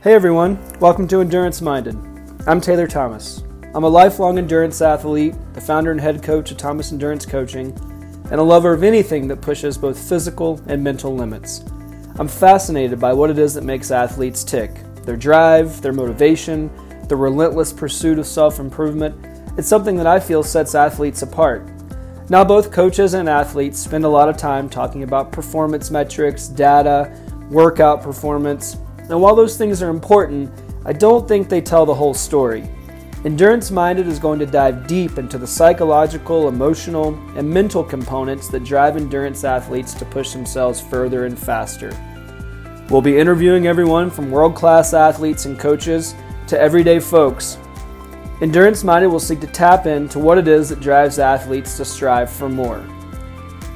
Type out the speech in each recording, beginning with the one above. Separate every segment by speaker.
Speaker 1: Hey everyone, welcome to Endurance Minded. I'm Taylor Thomas. I'm a lifelong endurance athlete, the founder and head coach of Thomas Endurance Coaching, and a lover of anything that pushes both physical and mental limits. I'm fascinated by what it is that makes athletes tick their drive, their motivation, the relentless pursuit of self improvement. It's something that I feel sets athletes apart. Now, both coaches and athletes spend a lot of time talking about performance metrics, data, workout performance, and while those things are important, I don't think they tell the whole story. Endurance Minded is going to dive deep into the psychological, emotional, and mental components that drive endurance athletes to push themselves further and faster. We'll be interviewing everyone from world class athletes and coaches to everyday folks. Endurance Minded will seek to tap into what it is that drives athletes to strive for more.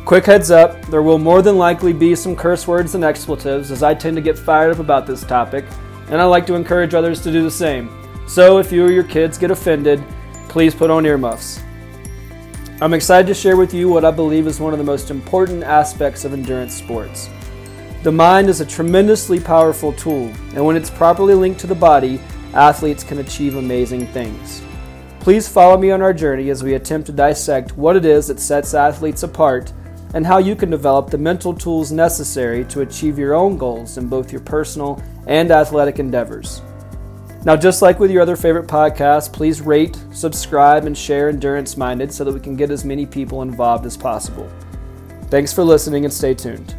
Speaker 1: Quick heads up, there will more than likely be some curse words and expletives as I tend to get fired up about this topic, and I like to encourage others to do the same. So if you or your kids get offended, please put on earmuffs. I'm excited to share with you what I believe is one of the most important aspects of endurance sports. The mind is a tremendously powerful tool, and when it's properly linked to the body, athletes can achieve amazing things. Please follow me on our journey as we attempt to dissect what it is that sets athletes apart and how you can develop the mental tools necessary to achieve your own goals in both your personal and athletic endeavors. Now, just like with your other favorite podcasts, please rate, subscribe, and share Endurance Minded so that we can get as many people involved as possible. Thanks for listening and stay tuned.